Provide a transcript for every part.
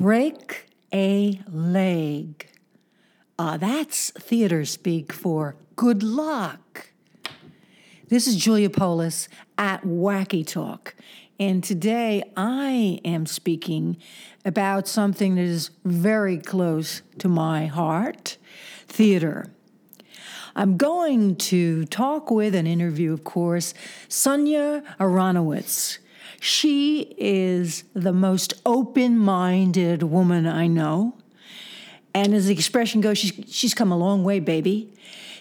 Break a leg. Uh, that's theater speak for good luck. This is Julia Polis at Wacky Talk, and today I am speaking about something that is very close to my heart theater. I'm going to talk with and interview, of course, Sonia Aronowitz. She is the most open minded woman I know. And as the expression goes, she's, she's come a long way, baby.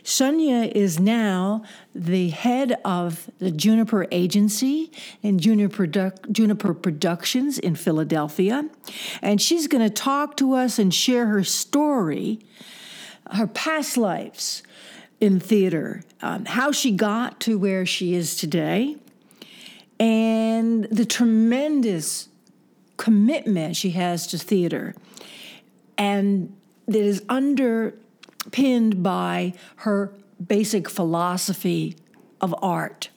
Sonia is now the head of the Juniper Agency and Juniper, Produ- Juniper Productions in Philadelphia. And she's going to talk to us and share her story, her past lives in theater, um, how she got to where she is today, and the tremendous commitment she has to theater. And that is underpinned by her basic philosophy of art.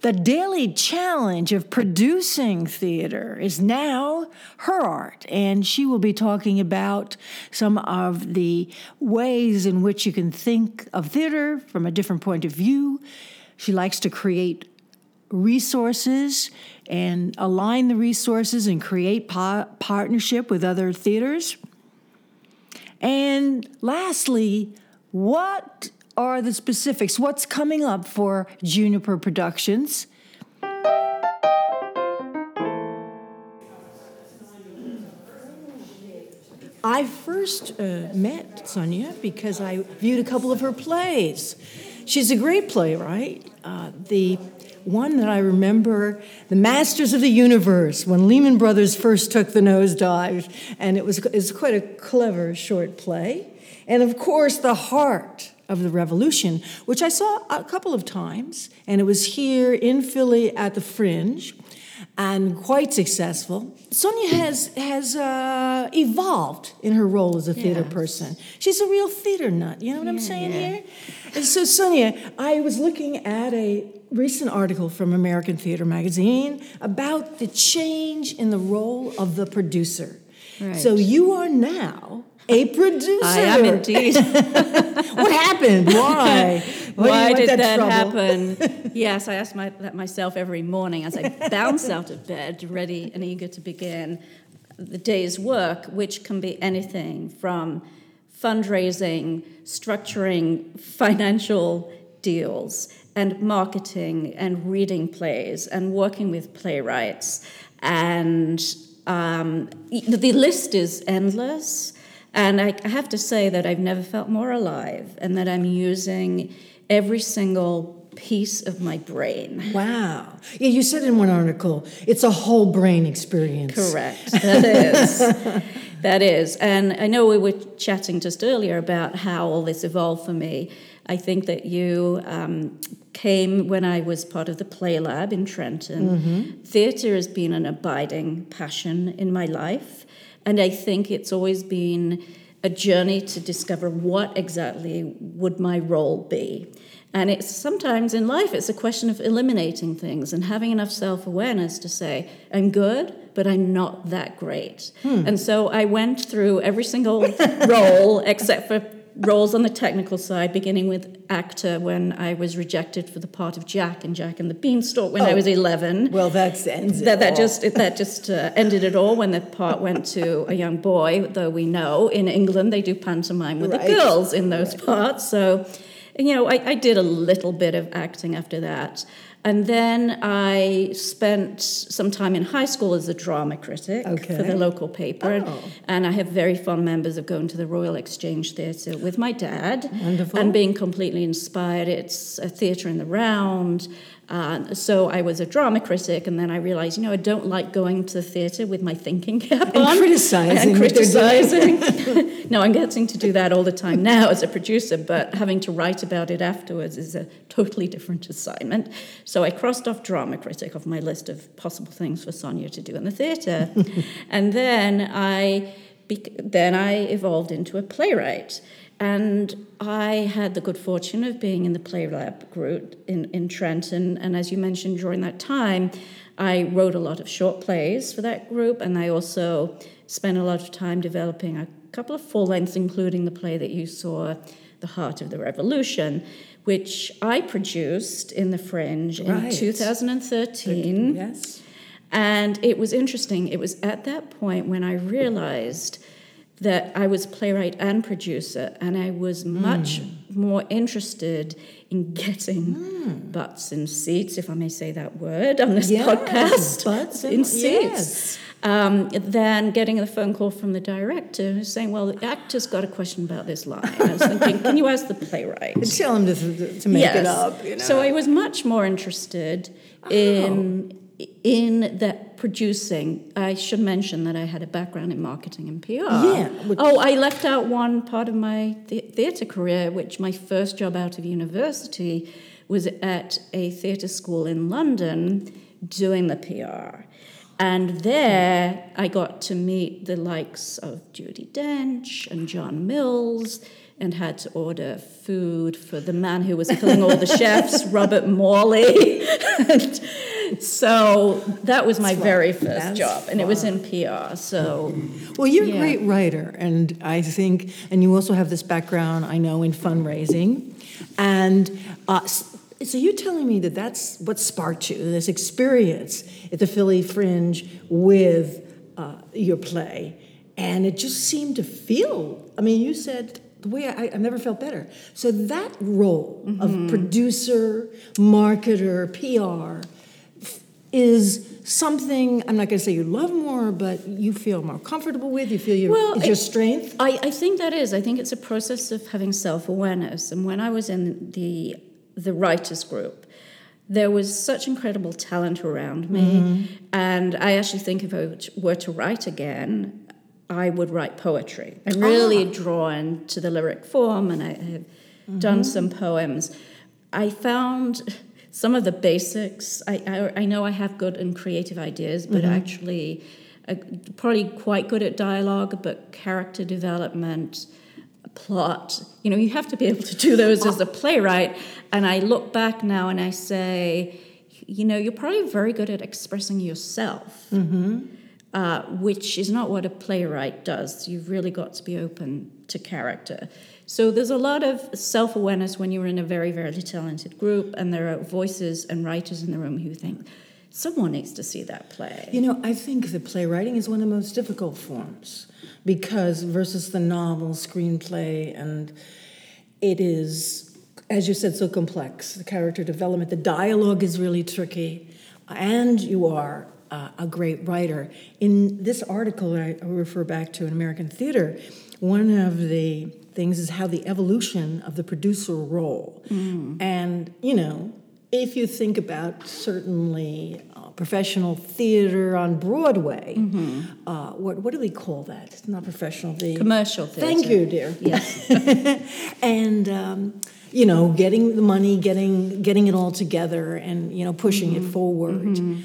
The daily challenge of producing theater is now her art, and she will be talking about some of the ways in which you can think of theater from a different point of view. She likes to create resources and align the resources and create pa- partnership with other theaters. And lastly, what are the specifics? What's coming up for Juniper Productions? I first uh, met Sonia because I viewed a couple of her plays. She's a great playwright. Uh, the one that I remember, The Masters of the Universe, when Lehman Brothers first took the nosedive, and it was, it was quite a clever short play. And of course, The Heart of the Revolution, which I saw a couple of times, and it was here in Philly at the Fringe and quite successful. Sonia has has uh, evolved in her role as a theater person. She's a real theater nut. You know what I'm saying yeah. here? And so, Sonia, I was looking at a recent article from American Theater Magazine about the change in the role of the producer. Right. So you are now a producer. I am indeed. What happened? Why? Why, Why did want that, happen? yes, I ask my, that myself every morning as I bounce out of bed, ready and eager to begin the day's work, which can be anything from fundraising, structuring financial deals, and marketing, and reading plays, and working with playwrights. And um, the list is endless. And I have to say that I've never felt more alive, and that I'm using every single piece of my brain. Wow. Yeah, you said in one article, it's a whole brain experience. Correct. That is. that is. And I know we were chatting just earlier about how all this evolved for me. I think that you um, came when I was part of the Play Lab in Trenton. Theatre has been an abiding passion in my life. And I think it's always been a journey to discover what exactly would my role be. And it's sometimes in life, it's a question of eliminating things and having enough self awareness to say, I'm good, but I'm not that great. Hmm. And so I went through every single role except for roles on the technical side, beginning with actor when I was rejected for the part of Jack in Jack and the Beanstalk when I Oh. was 11 Well, that's ends it that, that just that just uh, ended it all when the part went to a young boy. Though we know in England they do pantomime with Right. the girls in those parts. So, you know, I, I did a little bit of acting after that, and then I spent some time in high school as a drama critic for the local paper, Oh. and I have very fond memories of going to the Royal Exchange Theatre with my dad, Wonderful. and being completely inspired. It's a theatre in the round. Uh, so I was a drama critic, and then I realized, you know, I don't like going to the theatre with my thinking cap And on criticizing and what they're doing. criticizing. no, I'm getting to do that all the time now as a producer, but having to write about it afterwards is a totally different assignment. So I crossed off drama critic off my list of possible things for Sonia to do in the theatre, and then I then I evolved into a playwright. and I had the good fortune of being in the Play Lab group in, in Trenton. And as you mentioned, during that time, I wrote a lot of short plays for that group, and I also spent a lot of time developing a couple of full lengths, including the play that you saw, The Heart of the Revolution, which I produced in the Fringe in 2013. Yes. And it was interesting. It was at that point when I realized that I was playwright and producer, and I was much mm. more interested in getting mm. butts in seats, if I may say that word, on this yes, podcast. Butts in, in seats. Yes. Um, than getting a phone call from the director who's saying, "Well, the actor's got a question about this line." I was thinking, "Can you ask the playwright?" Tell him to, to make yes. it up. You know? So I was much more interested oh. in in that producing, I should mention that I had a background in marketing and PR. Yeah. Oh, I left out one part of my theatre career, which my first job out of university was at a theatre school in London doing the PR. And there I got to meet the likes of Judi Dench and John Mills and had to order food for the man who was killing all the chefs, Robert Morley. so that was my very first That's job, and it was in PR. So, well, you're yeah. a great writer, and I think, and you also have this background, I know, in fundraising, and. Uh, so you're telling me that that's what sparked you, this experience at the Philly Fringe with uh, your play, and it just seemed to feel. I mean, you said the way I, have never felt better. So that role mm-hmm. of producer, marketer, PR is something I'm not going to say you love more, but you feel more comfortable with. You feel your well, your strength. I, I think that is. I think it's a process of having self awareness. And when I was in the the writers group, there was such incredible talent around me, mm-hmm. and I actually think if I were to write again, I would write poetry. I'm really ah. drawn to the lyric form, and I have mm-hmm. done some poems. I found some of the basics. I, I, I know I have good and creative ideas, but mm-hmm. actually, uh, probably quite good at dialogue, but character development, plot. You know, you have to be able to do those as a playwright. And I look back now and I say, you know, you're probably very good at expressing yourself. Mm-hmm. Uh, which is not what a playwright does. You've really got to be open to character. So there's a lot of self awareness when you're in a very, very talented group, and there are voices and writers in the room who think, someone needs to see that play. You know, I think the playwriting is one of the most difficult forms because versus the novel, screenplay, and it is, as you said, so complex. The character development, the dialogue is really tricky, and you are uh, a great writer. In this article I refer back to in American Theater, one of the things is how the evolution of the producer role. Mm. And, you know, if you think about certainly uh, professional theater on Broadway, mm-hmm. uh, what, what do we call that? It's not professional. The commercial theater. Thank you, dear. Yes. and um, you know, getting the money, getting getting it all together, and you know, pushing mm-hmm. it forward. Mm-hmm.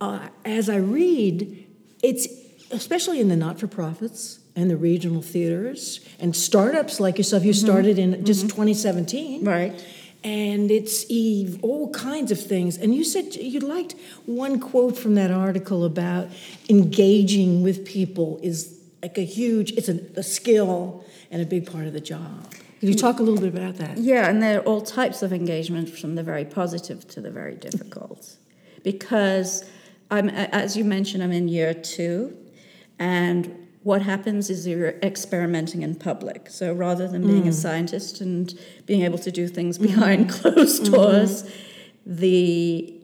Uh, as I read, it's especially in the not-for-profits and the regional theaters and startups like yourself. You mm-hmm. started in just mm-hmm. 2017, right? And it's Eve, all kinds of things. And you said you liked one quote from that article about engaging with people is like a huge, it's a, a skill and a big part of the job. Can you talk a little bit about that? Yeah, and there are all types of engagement from the very positive to the very difficult. Because I'm, as you mentioned, I'm in year two, and what happens is you're experimenting in public. So rather than being mm. a scientist and being able to do things mm-hmm. behind mm-hmm. closed doors, mm-hmm. the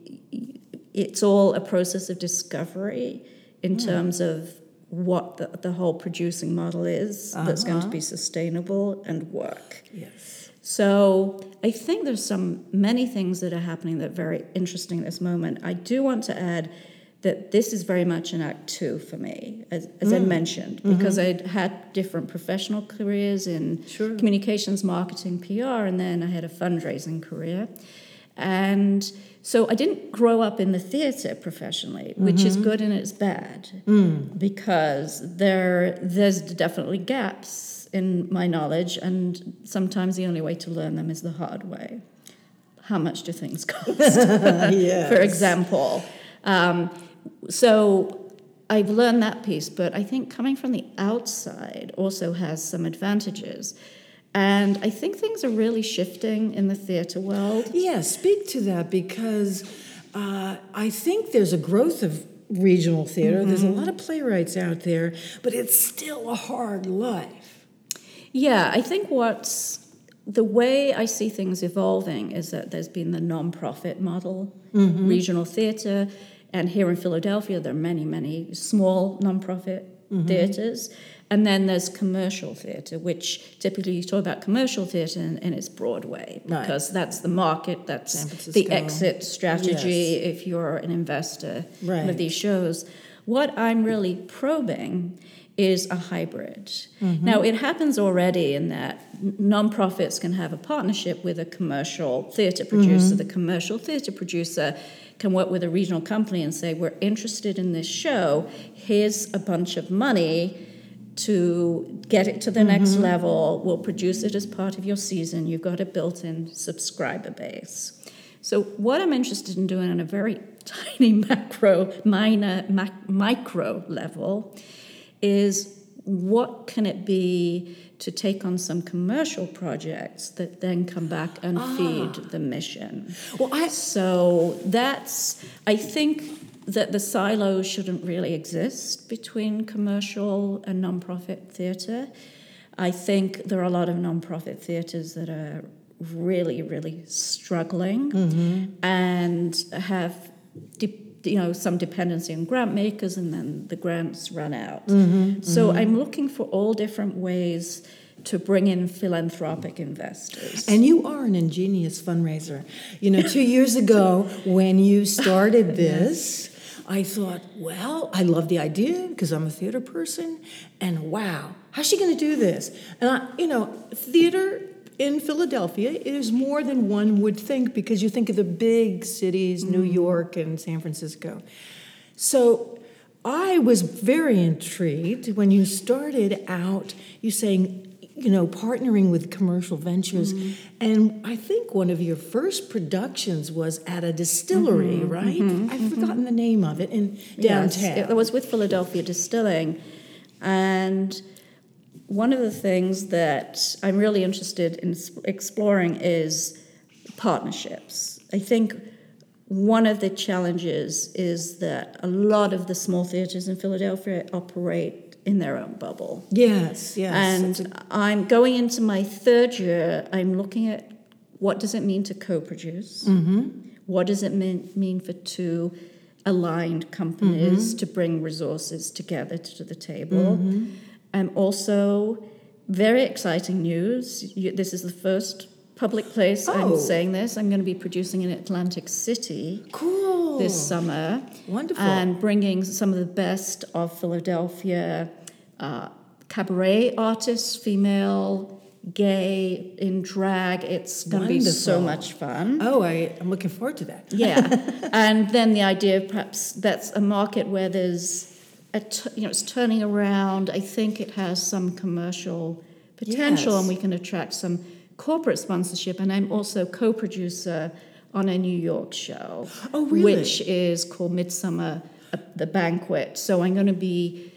it's all a process of discovery in mm. terms of what the, the whole producing model is uh-huh. that's going to be uh-huh. sustainable and work. Yes. So I think there's some many things that are happening that are very interesting at this moment. I do want to add that this is very much an act two for me, as, as mm. I mentioned, because mm-hmm. I'd had different professional careers in sure. communications, marketing, PR, and then I had a fundraising career. And so I didn't grow up in the theater professionally, which is good and it's bad because there there's definitely gaps in my knowledge, and sometimes the only way to learn them is the hard way. How much do things cost? yes. for example. Um, so I've learned that piece, but I think coming from the outside also has some advantages. And I think things are really shifting in the theatre world. Yeah, speak to that because uh, I think there's a growth of regional theater. There's a lot of playwrights out there, but it's still a hard life. Yeah, I think what's the way I see things evolving is that there's been the non-profit model, regional theatre, and here in Philadelphia there are many, many small non-profit mm-hmm. theatres, and then there's commercial theatre, which typically you talk about commercial theatre and, and it's Broadway Right. because that's the market, that's the exit strategy if you're an investor Right. of these shows. What I'm really probing is a hybrid. Mm-hmm. Now, it happens already in that nonprofits can have a partnership with a commercial theatre producer. Mm-hmm. The commercial theatre producer can work with a regional company and say, We're interested in this show, here's a bunch of money. To get it to the mm-hmm. next level, we'll produce it as part of your season. You've got a built in subscriber base. So, what I'm interested in doing on a very tiny macro, minor, mac, micro level is what can it be to take on some commercial projects that then come back and ah. feed the mission? Well, I So that's, I think that the silos shouldn't really exist between commercial and nonprofit theatre. I think there are a lot of nonprofit theatres that are really, really struggling mm-hmm. and have, de- you know, some dependency on grant makers, and then the grants run out. Mm-hmm, mm-hmm. so I'm looking for all different ways to bring in philanthropic investors. And you are an ingenious fundraiser. You know, two years ago when you started this, I thought, well, I love the idea because I'm a theater person, and wow, how's she going to do this? And I, you know, theater in Philadelphia is more than one would think because you think of the big cities, New mm-hmm. York and San Francisco. So I was very intrigued when you started out, you saying, you know, partnering with commercial ventures. Mm-hmm. And I think one of your first productions was at a distillery, mm-hmm. right? I've forgotten the name of it in Yes, downtown. it was with Philadelphia Distilling. And one of the things that I'm really interested in exploring is partnerships. I think one of the challenges is that a lot of the small theaters in Philadelphia operate in their own bubble. yes, yes. And I'm going into my third year, I'm looking at what does it mean to co-produce? Mm-hmm. What does it mean, mean for two aligned companies mm-hmm. to bring resources together to the table? Mm-hmm. And also, very exciting news. You, this is the first public place Oh. I'm saying this. I'm going to be producing in Atlantic City cool. this summer. Wonderful. And bringing some of the best of Philadelphia uh, cabaret artists, female, gay, in drag. It's going to be so much fun. oh, I, I'm looking forward to that. Yeah. and then the idea of perhaps that's a market where there's a t- you know it's turning around. I think it has some commercial potential Yes. and we can attract some corporate sponsorship and I'm also co-producer on a New York show. Oh, really? Which is called Midsummer uh, the Banquet. So I'm going to be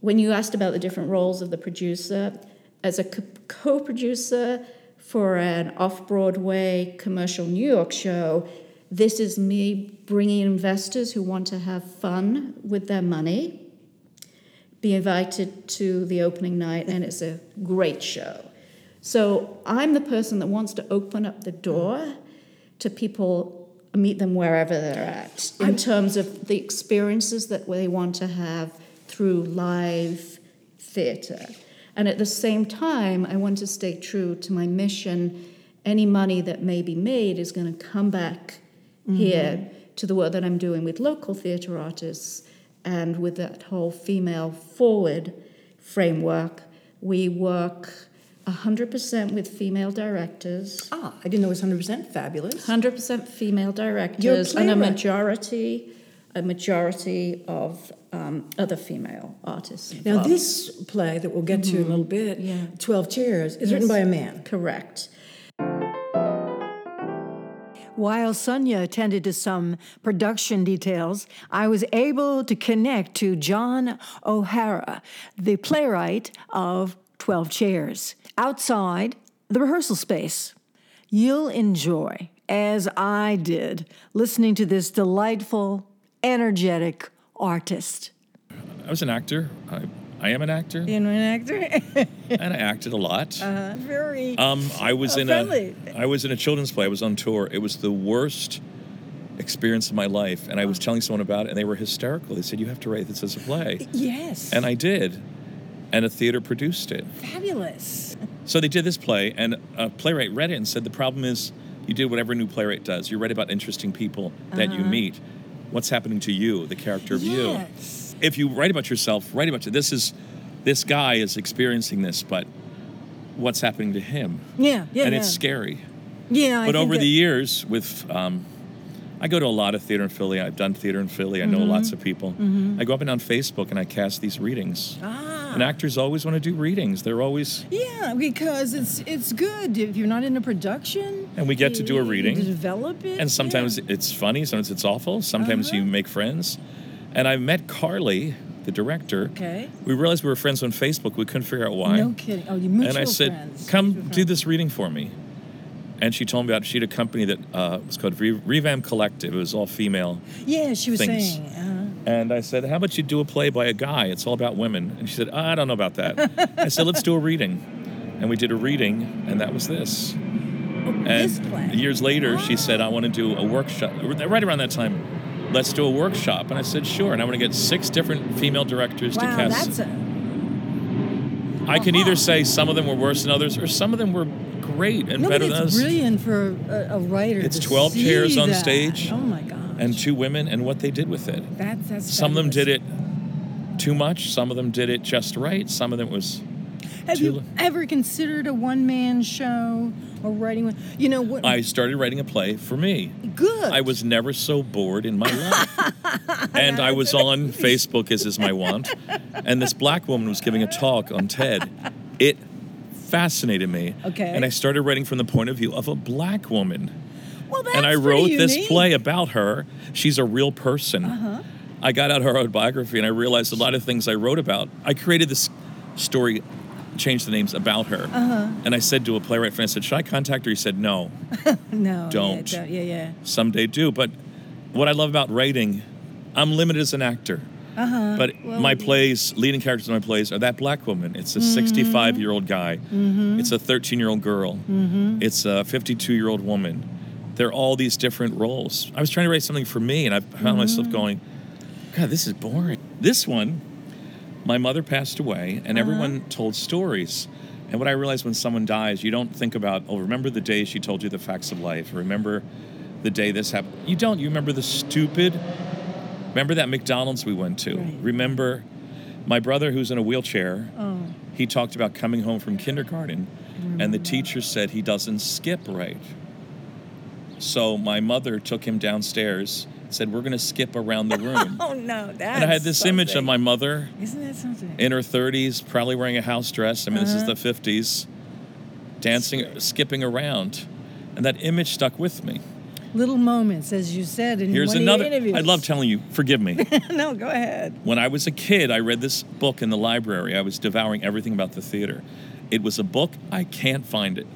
when you asked about the different roles of the producer as a co- co-producer for an off-Broadway commercial New York show, this is me bringing investors who want to have fun with their money be invited to the opening night and it's a great show. So I'm the person that wants to open up the door to people, meet them wherever they're at, in terms of the experiences that they want to have through live theatre. And at the same time, I want to stay true to my mission. Any money that may be made is going to come back mm-hmm. here to the work that I'm doing with local theatre artists and with that whole female forward framework. We work 100% with female directors. Ah, I didn't know it was 100% fabulous. 100% female directors and a majority a majority of um, other female artists. Now, this play that we'll get to in a little bit, Yeah. 12 Chairs, is written by a man. correct. While Sonia attended to some production details, I was able to connect to John O'Hara, the playwright of 12 Chairs, outside the rehearsal space. You'll enjoy, as I did, listening to this delightful, energetic artist. I was an actor. I, I am an actor, You an actor? and I acted a lot. Very. Um, I was Uh, in friendly. a I was in a children's play. I was on tour. It was the worst experience of my life, and I was telling someone about it, and they were hysterical. They said, "You have to write this as a play," yes. and I did, and a theater produced it. Fabulous. So they did this play, and a playwright read it and said, "The problem is, you did what every new playwright does. You write about interesting people that you meet. What's happening to you, the character of you." If you write about yourself, write about you. This is, this guy is experiencing this, but what's happening to him? Yeah, yeah. and yeah. it's scary. Yeah, I but over that- the years, with, um, I go to a lot of theater in Philly. I've done theater in Philly. I know Mm-hmm. lots of people. I go up and down Facebook and I cast these readings. Ah. And actors always want to do readings. They're always, Yeah, because it's it's good if you're not in a production. And we get to do a reading. Develop it. and sometimes yeah. it's funny, sometimes it's awful, sometimes Uh-huh. you make friends. And I met Carly, the director. Okay. We realized we were friends on Facebook. We couldn't figure out why. No kidding. Oh, you mutual friends. and I said, friends. "Come Mutual do friends. this reading for me." And she told me about she had a company that uh, was called Re- Revamp Collective. It was all female. Yeah, she was things. saying. Uh, And I said, "How about you do a play by a guy? It's all about women." And she said, "I don't know about that." I said, "Let's do a reading." And we did a reading, and that was this. And this play. years later, she said, "I want to do a workshop." Right around that time, let's do a workshop. And I said, "Sure." And I want to get six different female directors to wow, cast. that's a. I can either say some of them were worse than others, or some of them were great and No, better than it's others. brilliant for a, a writer. It's to 12 see chairs on that. stage. Oh my gosh. And two women, and what they did with it. That's that's. Some of them did it too much. Some of them did it just right. Some of them was. Have you ever considered a one man show or writing one? You know what? I started writing a play for me. good. I was never so bored in my life. and I was on Facebook, as is my wont, and this black woman was giving a talk on TED. It fascinated me. Okay. And I started writing from the point of view of a black woman. Well, that's and I wrote this play about her. She's a real person. Uh-huh. I got out her autobiography and I realized a lot of things I wrote about. I created this story, changed the names about her. Uh-huh. And I said to a playwright friend, I said, Should I contact her? He said, No, No, Don't. Yeah, yeah, yeah. someday do. But what I love about writing, I'm limited as an actor. Uh-huh. But my plays, leading characters in my plays, are that black woman. It's a 65 year old guy. Mm-hmm. It's a 13 year old girl. Mm-hmm. It's a 52 year old woman. They're all these different roles. I was trying to write something for me, and I found myself going, God, this is boring. This one, my mother passed away, and uh-huh. everyone told stories. And what I realized when someone dies, you don't think about, oh, remember the day she told you the facts of life. Remember the day this happened. You don't. You remember the stupid. Remember that McDonald's we went to. Right. Remember my brother who's in a wheelchair. Oh. He talked about coming home from kindergarten, and the teacher said he doesn't skip right. So my mother took him downstairs, said, We're going to skip around the room. Oh no, that's and I had this image of my mother Isn't that something? in her 30s, probably wearing a house dress. I mean, this is Uh-huh. the 50s, dancing, skipping around. And that image stuck with me. Little moments, as you said in Here's one another. of your interviews. I love telling you, forgive me. no, go ahead. when I was a kid, I read this book in the library. I was devouring everything about the theater. It was a book, I can't find it.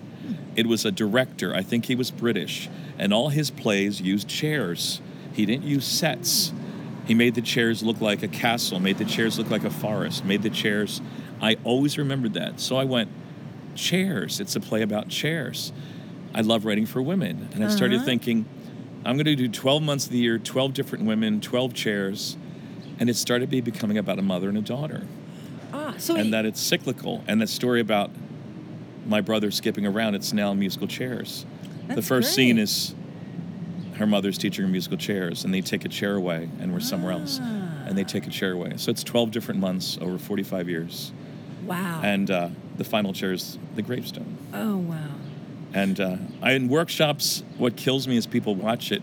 It was a director, I think he was British, and all his plays used chairs. He didn't use sets. He made the chairs look like a castle, made the chairs look like a forest, made the chairs. I always remembered that. So I went, chairs. It's a play about chairs. I love writing for women. And I started Uh-huh. thinking, I'm going to do 12 months of the year, 12 different women, 12 chairs. And it started be becoming about a mother and a daughter. Ah, so And that it's cyclical. And the story about my brother skipping around, it's now musical chairs. the That's first scene is her mother's teaching her musical chairs, and they take a chair away, and we're somewhere else. And they take a chair away. So it's 12 different months over 45 years. wow. And uh, the final chair is the gravestone. Oh wow. And uh, I, in workshops, what kills me is people watch it,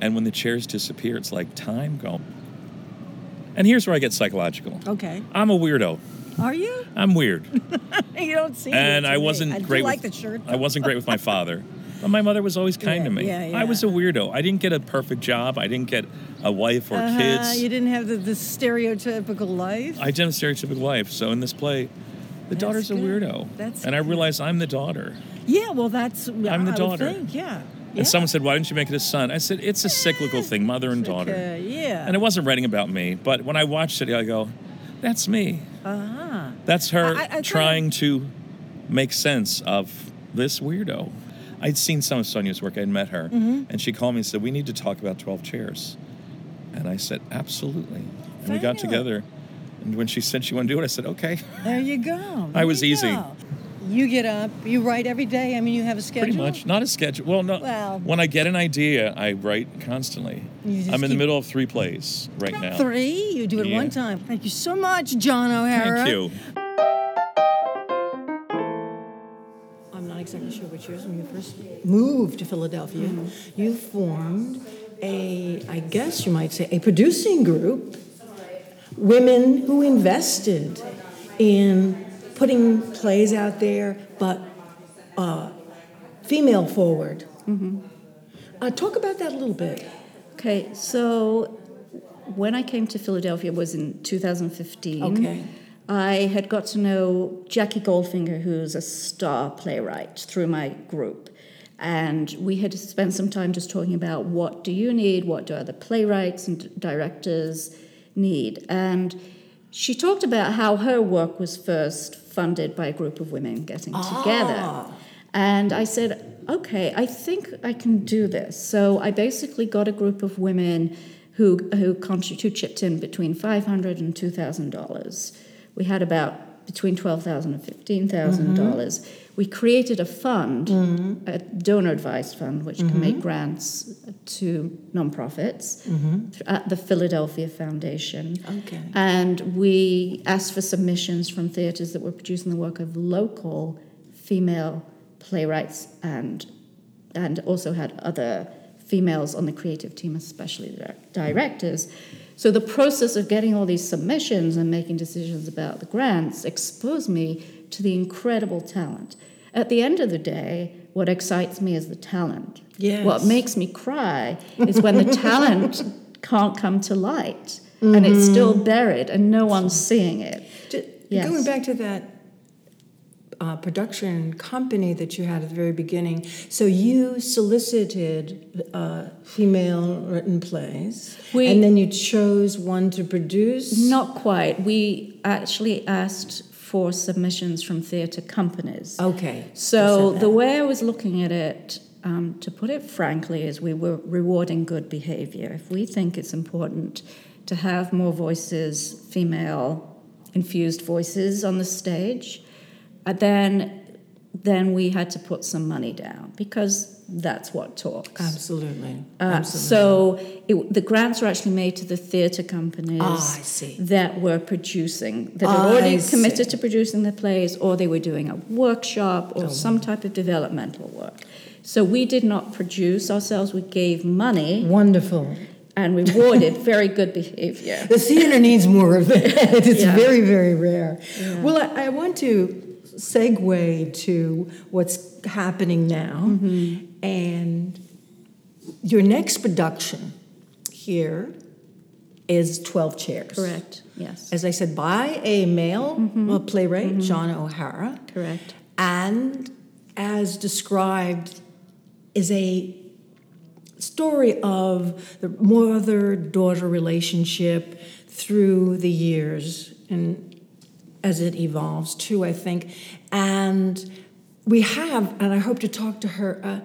and when the chairs disappear, it's like time go. And here's where I get psychological. Okay. I'm a weirdo. Are you? I'm weird, You don't see. and it I wasn't I great. like with, the shirt. I wasn't great with my father, but my mother was always kind Yeah, to me. yeah, yeah. I was a weirdo. I didn't get a perfect job. I didn't get a wife or Uh-huh, kids. You didn't have the, the stereotypical life. I didn't have a stereotypical life. So in this play, the That's daughter's a weirdo, That's and I good. realize I'm the daughter. yeah, well, that's. I'm the daughter. Think, yeah. And someone said, "Why didn't you make it a son?" I said, "It's a cyclical thing, mother and daughter." Okay, yeah. And it wasn't writing about me, but when I watched it, I go, "That's me. uh-huh. That's her I- I- I trying to make sense of this weirdo." I'd seen some of Sonia's work. I'd met her, Mm-hmm. and she called me and said, "We need to talk about Twelve Chairs." And I said, "Absolutely." And we got together. And when she said she wanted to do it, I said, "Okay." There you go. I was easy. go. You get up. You write every day. I mean, you have a schedule. Pretty much, not a schedule. Well, no. Well- when I get an idea, I write constantly. I'm in the middle of three plays right now. Three. You do it Yeah. one time. Thank you so much, John O'Hara. Thank you. When you first moved to Philadelphia. Mm-hmm. You formed a, I guess you might say, a producing group, women who invested in putting plays out there, but uh, female forward. Mm-hmm. Uh, talk about that a little bit. Okay, so when I came to Philadelphia was in 2015. Okay. I had got to know Jackie Goldfinger, who's a star playwright, through my group. And we had spent some time just talking about what do you need, what do other playwrights and directors need. And she talked about how her work was first funded by a group of women getting ah. together. And I said, okay, I think I can do this. So I basically got a group of women who who, who chipped in between five hundred and two thousand dollars. We had about between twelve thousand and fifteen mm-hmm. dollars. We created a fund, mm-hmm. a donor advised fund, which can make mm-hmm. grants to nonprofits at the Philadelphia Foundation. Okay. And we asked for submissions from theatres that were producing the work of local female playwrights and and also had other females on the creative team, especially the directors. So the process of getting all these submissions and making decisions about the grants exposed me to the incredible talent. At the end of the day, what excites me is the talent. Yes. What makes me cry is when the talent can't come to light and it's mm-hmm. still buried and no one's seeing it. Ju- Yes. Going back to that uh, production company that you had at the very beginning, so you solicited uh, female written plays, We- and then you chose one to produce. Not quite. We actually asked for submissions from theatre companies. Okay. So the way I was looking at it, um, to put it frankly, is we were rewarding good behavior. If we think it's important to have more voices, female infused voices on the stage, then then we had to put some money down because that's what talks. Absolutely. Uh, Absolutely. so it, the grants were actually made to the theatre companies Ah, I see. that were producing, that had I already committed to producing the plays, or they were doing a workshop Oh. or some type of developmental work. So we did not produce ourselves, we gave money Wonderful. and rewarded very good behavior. The theater needs more of it. It's Yeah. very, very rare. Well, I, I want to segue to what's happening now. Mm-hmm. And your next production here is 12 Chairs. Correct, yes. As I said, by a male Mm-hmm. playwright, John O'Hara. Correct. And as described, is a story of the mother daughter relationship through the years and as it evolves too, I think. And we have, and I hope to talk to her. Uh,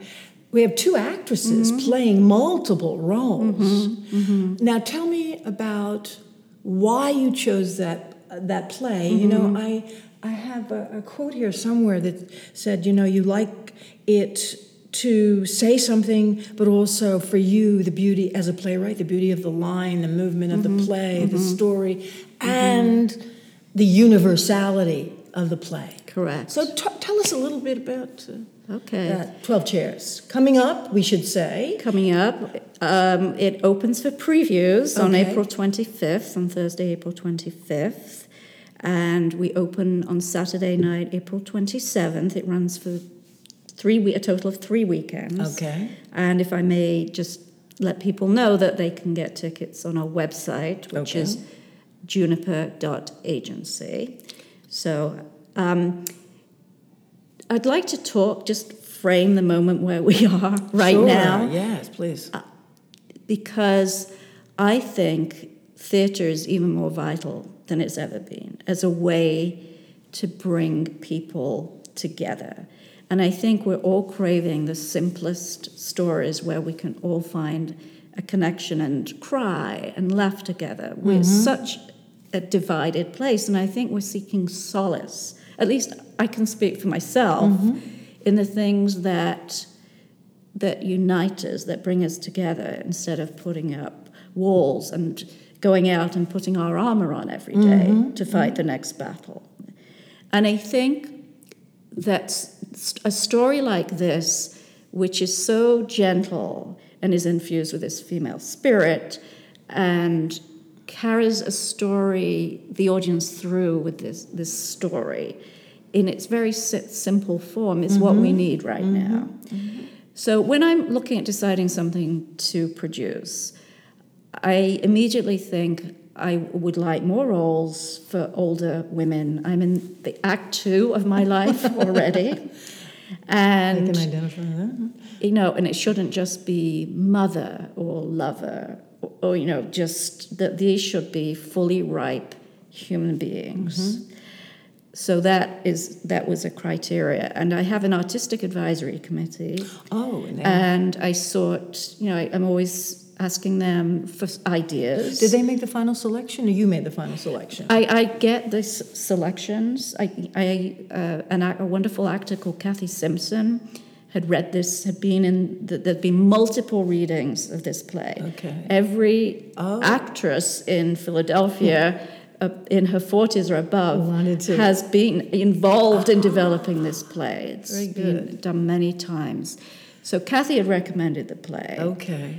we have two actresses mm-hmm. playing multiple roles. Mm-hmm. Mm-hmm. Now, tell me about why you chose that uh, that play. You know, I I have a, a quote here somewhere that said, you know, you like it to say something, but also for you, the beauty as a playwright, the beauty of the line, the movement of the play, the story, and the universality of the play. Correct. So t- tell us a little bit about uh, Okay. that 12 chairs. Coming up, we should say. Coming up, um, it opens for previews on April 25th, on Thursday, April 25th. And we open on Saturday night, April 27th. It runs for three we- a total of three weekends. Okay. And if I may just let people know that they can get tickets on our website, which Okay. is juniper.agency. So um, I'd like to talk, just frame the moment where we are right Sure, now, Yes, please. because I think theatre is even more vital than it's ever been as a way to bring people together. And I think we're all craving the simplest stories where we can all find a connection and cry and laugh together. We're such a divided place, and I think we're seeking solace. At least I can speak for myself mm-hmm. in the things that that unite us, that bring us together, instead of putting up walls and going out and putting our armor on every day mm-hmm. to fight mm-hmm. the next battle. And I think that a story like this, which is so gentle and is infused with this female spirit and carries a story, the audience through with this, this story in its very si- simple form, is what we mm-hmm. need right mm-hmm. now. So when I'm looking at deciding something to produce, I immediately think I would like more roles for older women. I'm in the act two of my life already. I And can identify that. you know, and it shouldn't just be mother or lover, or, you know, just that these should be fully ripe human beings. So that is that was a criteria, and I have an artistic advisory committee, Oh, and and I sought, you know, I, I'm always asking them for ideas. did they make the final selection or you made the final selection? I, I get the selections. I, I uh, an, a wonderful actor called Kathy Simpson had read this, had been in, the, there'd been multiple readings of this play. Okay. Every Oh. actress in Philadelphia, uh, in her 40s or above, has been involved in developing this play. It's Very been done many times. So Kathy had recommended the play. okay.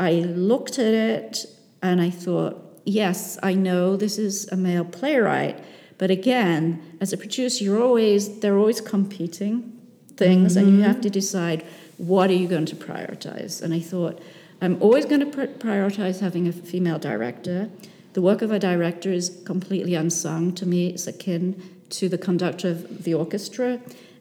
I looked at it and I thought, yes, I know this is a male playwright, but again, as a producer, you're always they're always competing things, and you have to mm-hmm. decide what are you going to prioritize. And I thought, I'm always going to pr- prioritize having a female director. The work of a director is completely unsung to me. It's akin to the conductor of the orchestra,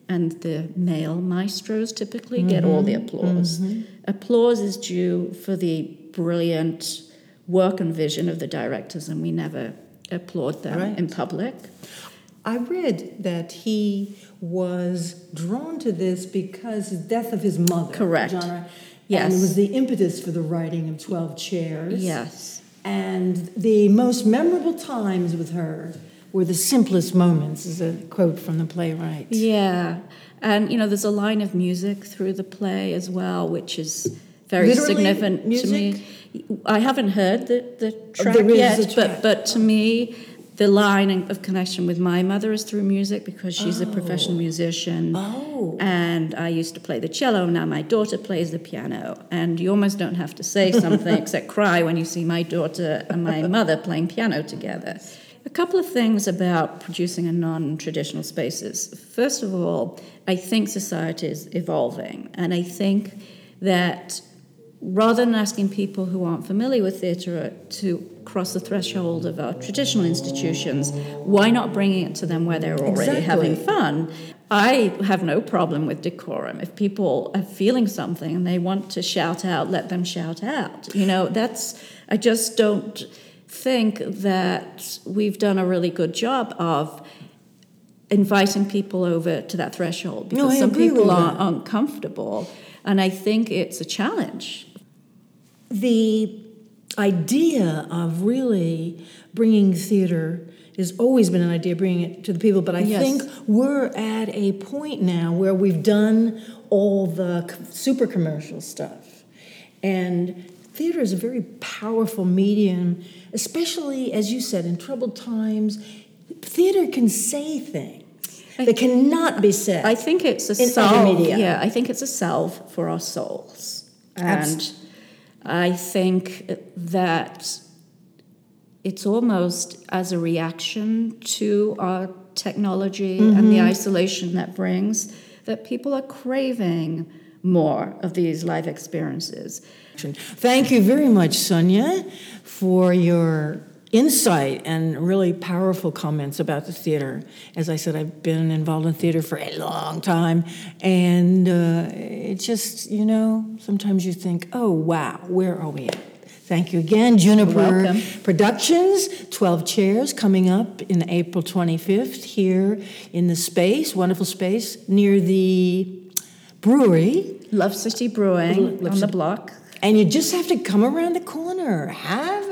and the male maestros typically get all the mm-hmm. applause. Mm-hmm. Applause is due for the brilliant work and vision of the directors, and we never applaud them Right. in public. I read that he was drawn to this because the death of his mother. Correct. Genre, Yes. And it was the impetus for the writing of 12 Chairs. Yes. And the most memorable times with her were the simplest moments, is a quote from the playwright. Yeah. And, you know, there's a line of music through the play as well, which is very Literally significant music? to me. I haven't heard the, the track is yet, track. but but to me, the line of connection with my mother is through music because she's a professional oh. musician. Oh. And I used to play the cello. Now my daughter plays the piano. And you almost don't have to say something except cry when you see my daughter and my mother playing piano together. A couple of things about producing in non traditional spaces. First of all, I think society is evolving. And I think that rather than asking people who aren't familiar with theatre to cross the threshold of our traditional institutions, why not bringing it to them where they're already having fun? I have no problem with decorum. If people are feeling something and they want to shout out, let them shout out. You know, that's, I just don't think that we've done a really good job of inviting people over to that threshold because No, some people are uncomfortable. And I think it's a challenge. The idea of really bringing theater has always been an idea, bringing it to the people, but I Yes. think we're at a point now where we've done all the super commercial stuff. And theater is a very powerful medium, especially, as you said, in troubled times. Theater can say things that cannot be said. I think it's a salve. Yeah, I think it's a salve for our souls, and Abs- I think that it's almost as a reaction to our technology and the mm-hmm. isolation that brings that people are craving more of these live experiences. Thank you very much, Sonia, for your insight and really powerful comments about the theater. As I said, I've been involved in theater for a long time, and uh, it just, you know, sometimes you think, oh, wow, where are we at? Thank you again, Juniper. Productions, 12 Chairs, coming up in April 25th here in the space, wonderful space, near the brewery. Love City Brewing on the block. And you just have to come around the corner, have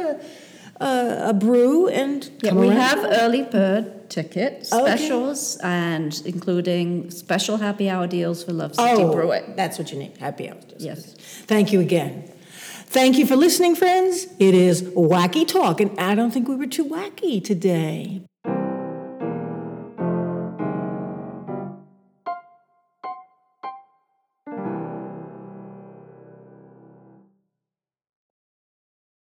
a, a, brew, and Yeah, we around have early bird ticket oh, Okay. specials and including special happy hour deals for Love City Oh, Brewing. that's what you need. Happy hour Deals. Yes. Thank you again. Thank you for listening, friends. It is Wacky Talk, and I don't think we were too wacky today.